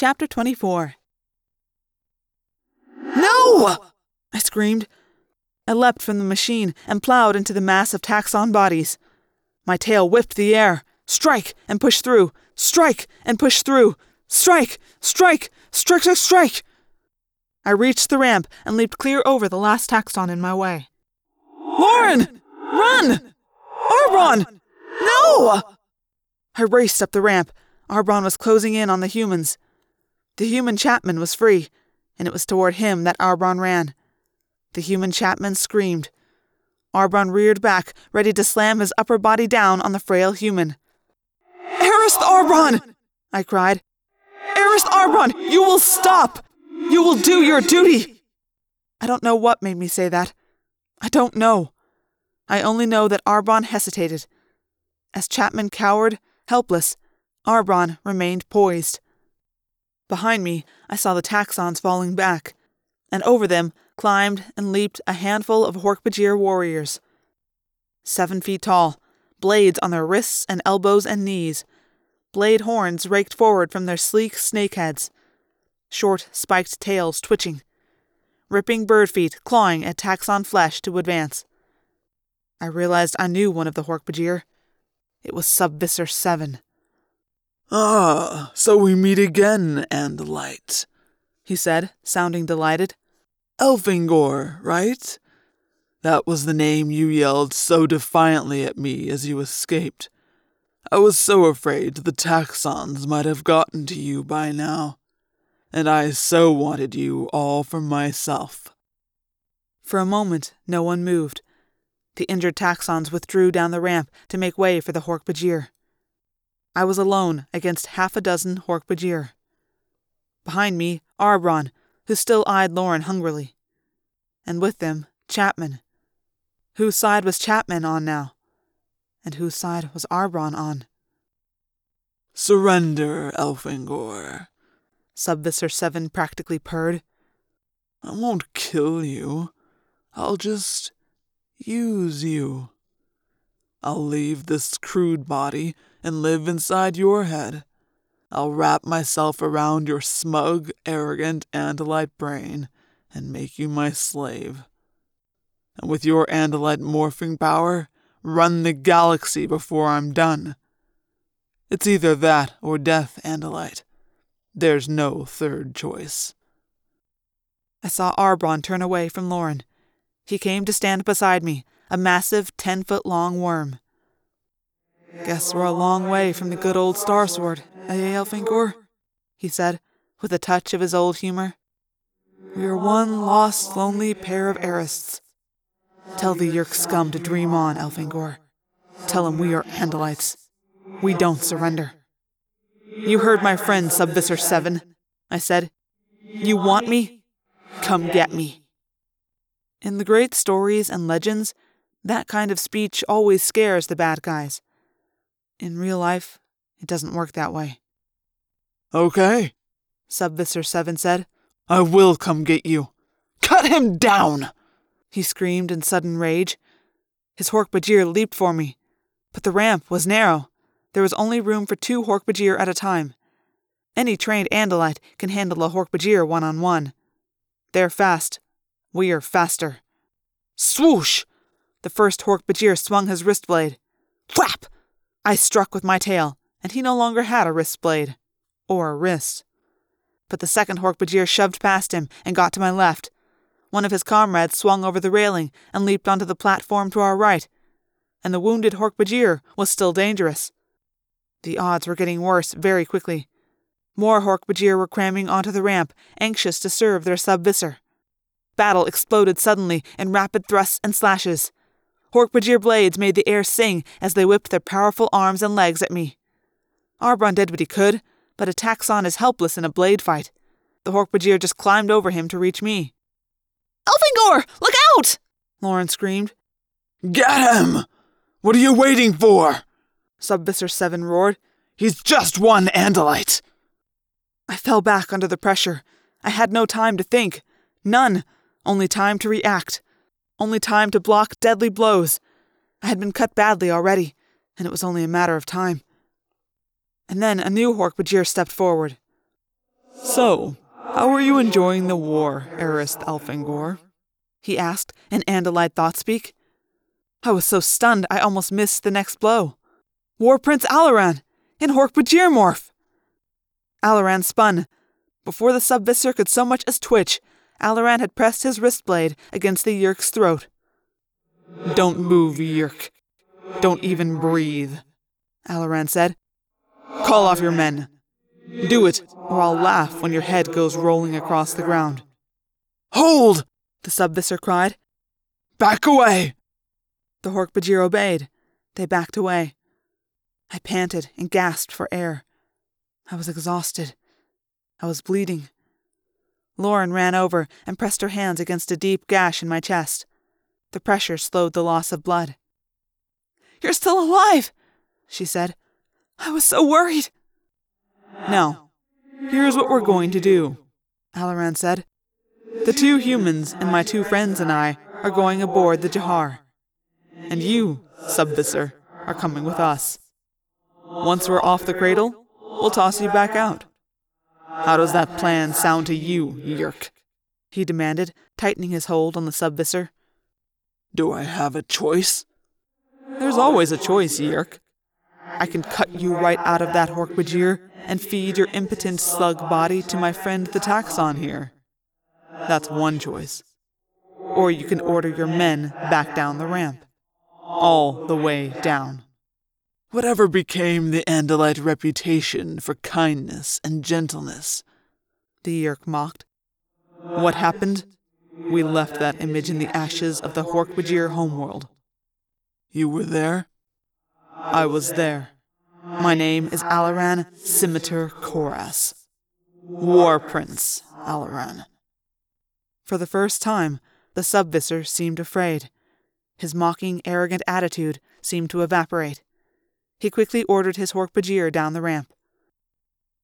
Chapter 24 No! I screamed. I leapt from the machine and plowed into the mass of Taxxon bodies. My tail whipped the air. Strike and push through. Strike and push through. Strike! Strike! Strike! Strike! Strike! I reached the ramp and leaped clear over the last Taxxon in my way. Loren! Run! Arbron! No! I raced up the ramp. Arbron was closing in on the humans. The human Chapman was free, and it was toward him that Arbron ran. The human Chapman screamed. Arbron reared back, ready to slam his upper body down on the frail human. Arist Arbron! I cried. Arist Arbron, you will stop! You will do your duty! I don't know what made me say that. I don't know. I only know that Arbron hesitated. As Chapman cowered, helpless, Arbron remained poised. Behind me, I saw the Taxxons falling back, and over them climbed and leaped a handful of Hork-Bajir warriors. Seven feet tall, blades on their wrists and elbows and knees, blade horns raked forward from their sleek snake heads, short spiked tails twitching, ripping bird feet clawing at Taxxon flesh to advance. I realized I knew one of the Hork-Bajir. It was Subvisor 7. Ah, so we meet again, Andalite, he said, sounding delighted. Elfangor, right? That was the name you yelled so defiantly at me as you escaped. I was so afraid the Taxxons might have gotten to you by now, and I so wanted you all for myself. For a moment, no one moved. The injured Taxxons withdrew down the ramp to make way for the Hork-Bajir. I was alone against half a dozen Hork-Bajir. Behind me, Arbron, who still eyed Loren hungrily. And with them, Chapman. Whose side was Chapman on now? And whose side was Arbron on? Surrender, Elfangor, Subvisor 7 practically purred. I won't kill you. I'll just use you. I'll leave this crude body and live inside your head. I'll wrap myself around your smug, arrogant, Andalite brain and make you my slave. And with your Andalite morphing power, run the galaxy before I'm done. It's either that or death, Andalite. There's no third choice. I saw Arbron turn away from Loren. He came to stand beside me, a massive ten foot long worm. Guess we're a long way from the good old Star Sword, eh, Elfangor? he said, with a touch of his old humor. We are one lost, lonely pair of Arists. Tell the Yeerk scum to dream on, Elfangor. Tell him we are Andalites. We don't surrender. You heard my friend, Subvisor 7, I said. You want me? Come get me. In the great stories and legends, that kind of speech always scares the bad guys. In real life, it doesn't work that way. Okay, Subvisor 7 said. I will come get you. Cut him down! He screamed in sudden rage. His Hork-Bajir leaped for me, but the ramp was narrow. There was only room for two Hork-Bajir at a time. Any trained Andalite can handle a Hork-Bajir one on one. They're fast. We're faster. Swoosh! The first Hork-Bajir swung his wrist blade. Whap! I struck with my tail, and he no longer had a wrist blade. Or a wrist. But the second Hork-Bajir shoved past him and got to my left. One of his comrades swung over the railing and leaped onto the platform to our right. And the wounded Hork-Bajir was still dangerous. The odds were getting worse very quickly. More Hork-Bajir were cramming onto the ramp, anxious to serve their subvisor. Battle exploded suddenly in rapid thrusts and slashes. Hork-Bajir blades made the air sing as they whipped their powerful arms and legs at me. Arbron did what he could, but a taxxon is helpless in a blade fight. The Hork-Bajir just climbed over him to reach me. Elfangor, look out! Loren screamed. Get him! What are you waiting for? Subvisor 7 roared. He's just one Andalite! I fell back under the pressure. I had no time to think. None. Only time to react. Only time to block deadly blows. I had been cut badly already, and it was only a matter of time. And then a new Hork-Bajir stepped forward. So, how are you enjoying the war, Arist Elfangor? He asked in Andalite Thoughtspeak. I was so stunned I almost missed the next blow. War Prince Alloran! In Hork-Bajir morph! Alloran spun. Before the subvisor could so much as twitch, Alloran had pressed his wrist blade against the Yeerk's throat. Don't move, Yeerk. Don't even breathe, Alloran said. Call off your men. Do it, or I'll laugh when your head goes rolling across the ground. Hold! The subvisor cried. Back away! The Hork-Bajir obeyed. They backed away. I panted and gasped for air. I was exhausted. I was bleeding. Loren ran over and pressed her hands against a deep gash in my chest. The pressure slowed the loss of blood. You're still alive, she said. I was so worried. No. Here's what we're going to do, Alloran said. The two humans and my two friends and I are going aboard the Jahar. And you, Subvisor, are coming with us. Once we're off the cradle, we'll toss you back out. How does that plan sound to you, Yeerk? he demanded, tightening his hold on the subvisor. Do I have a choice? There's always a choice, Yeerk. I can cut you right out of that Hork-Bajir and feed your impotent slug body to my friend the Taxxon here. That's one choice. Or you can order your men back down the ramp. All the way down. Whatever became the Andalite reputation for kindness and gentleness? The Yeerk mocked. What happened? We left that image in the ashes of the Hork-Bajir homeworld. You were there? I was there. My name is Alloran Semitur Corrass. War Prince Alloran. For the first time, the subvisor seemed afraid. His mocking, arrogant attitude seemed to evaporate. He quickly ordered his Hork-Bajir down the ramp.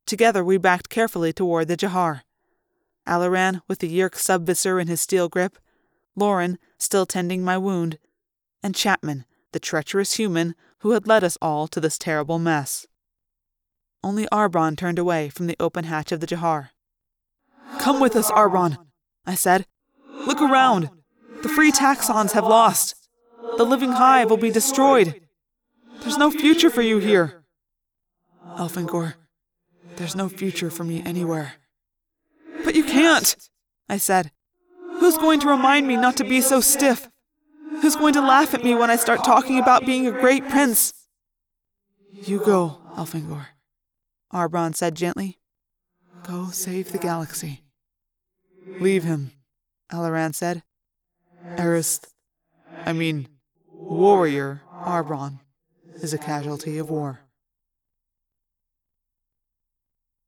Together we backed carefully toward the Jahar. Alloran with the Yeerk subvisor in his steel grip, Loren still tending my wound, and Chapman, the treacherous human who had led us all to this terrible mess. Only Arbron turned away from the open hatch of the Jahar. Come with us, Arbron, I said. Look around. The free Taxxons have lost. The living hive will be destroyed. There's no future for you here. Elfangor, there's no future for me anywhere. But you can't, I said. Who's going to remind me not to be so stiff? Who's going to laugh at me when I start talking about being a great prince? You go, Elfangor, Arbron said gently. Go save the galaxy. Leave him, Alloran said. Arist, I mean, warrior Arbron is a casualty of war.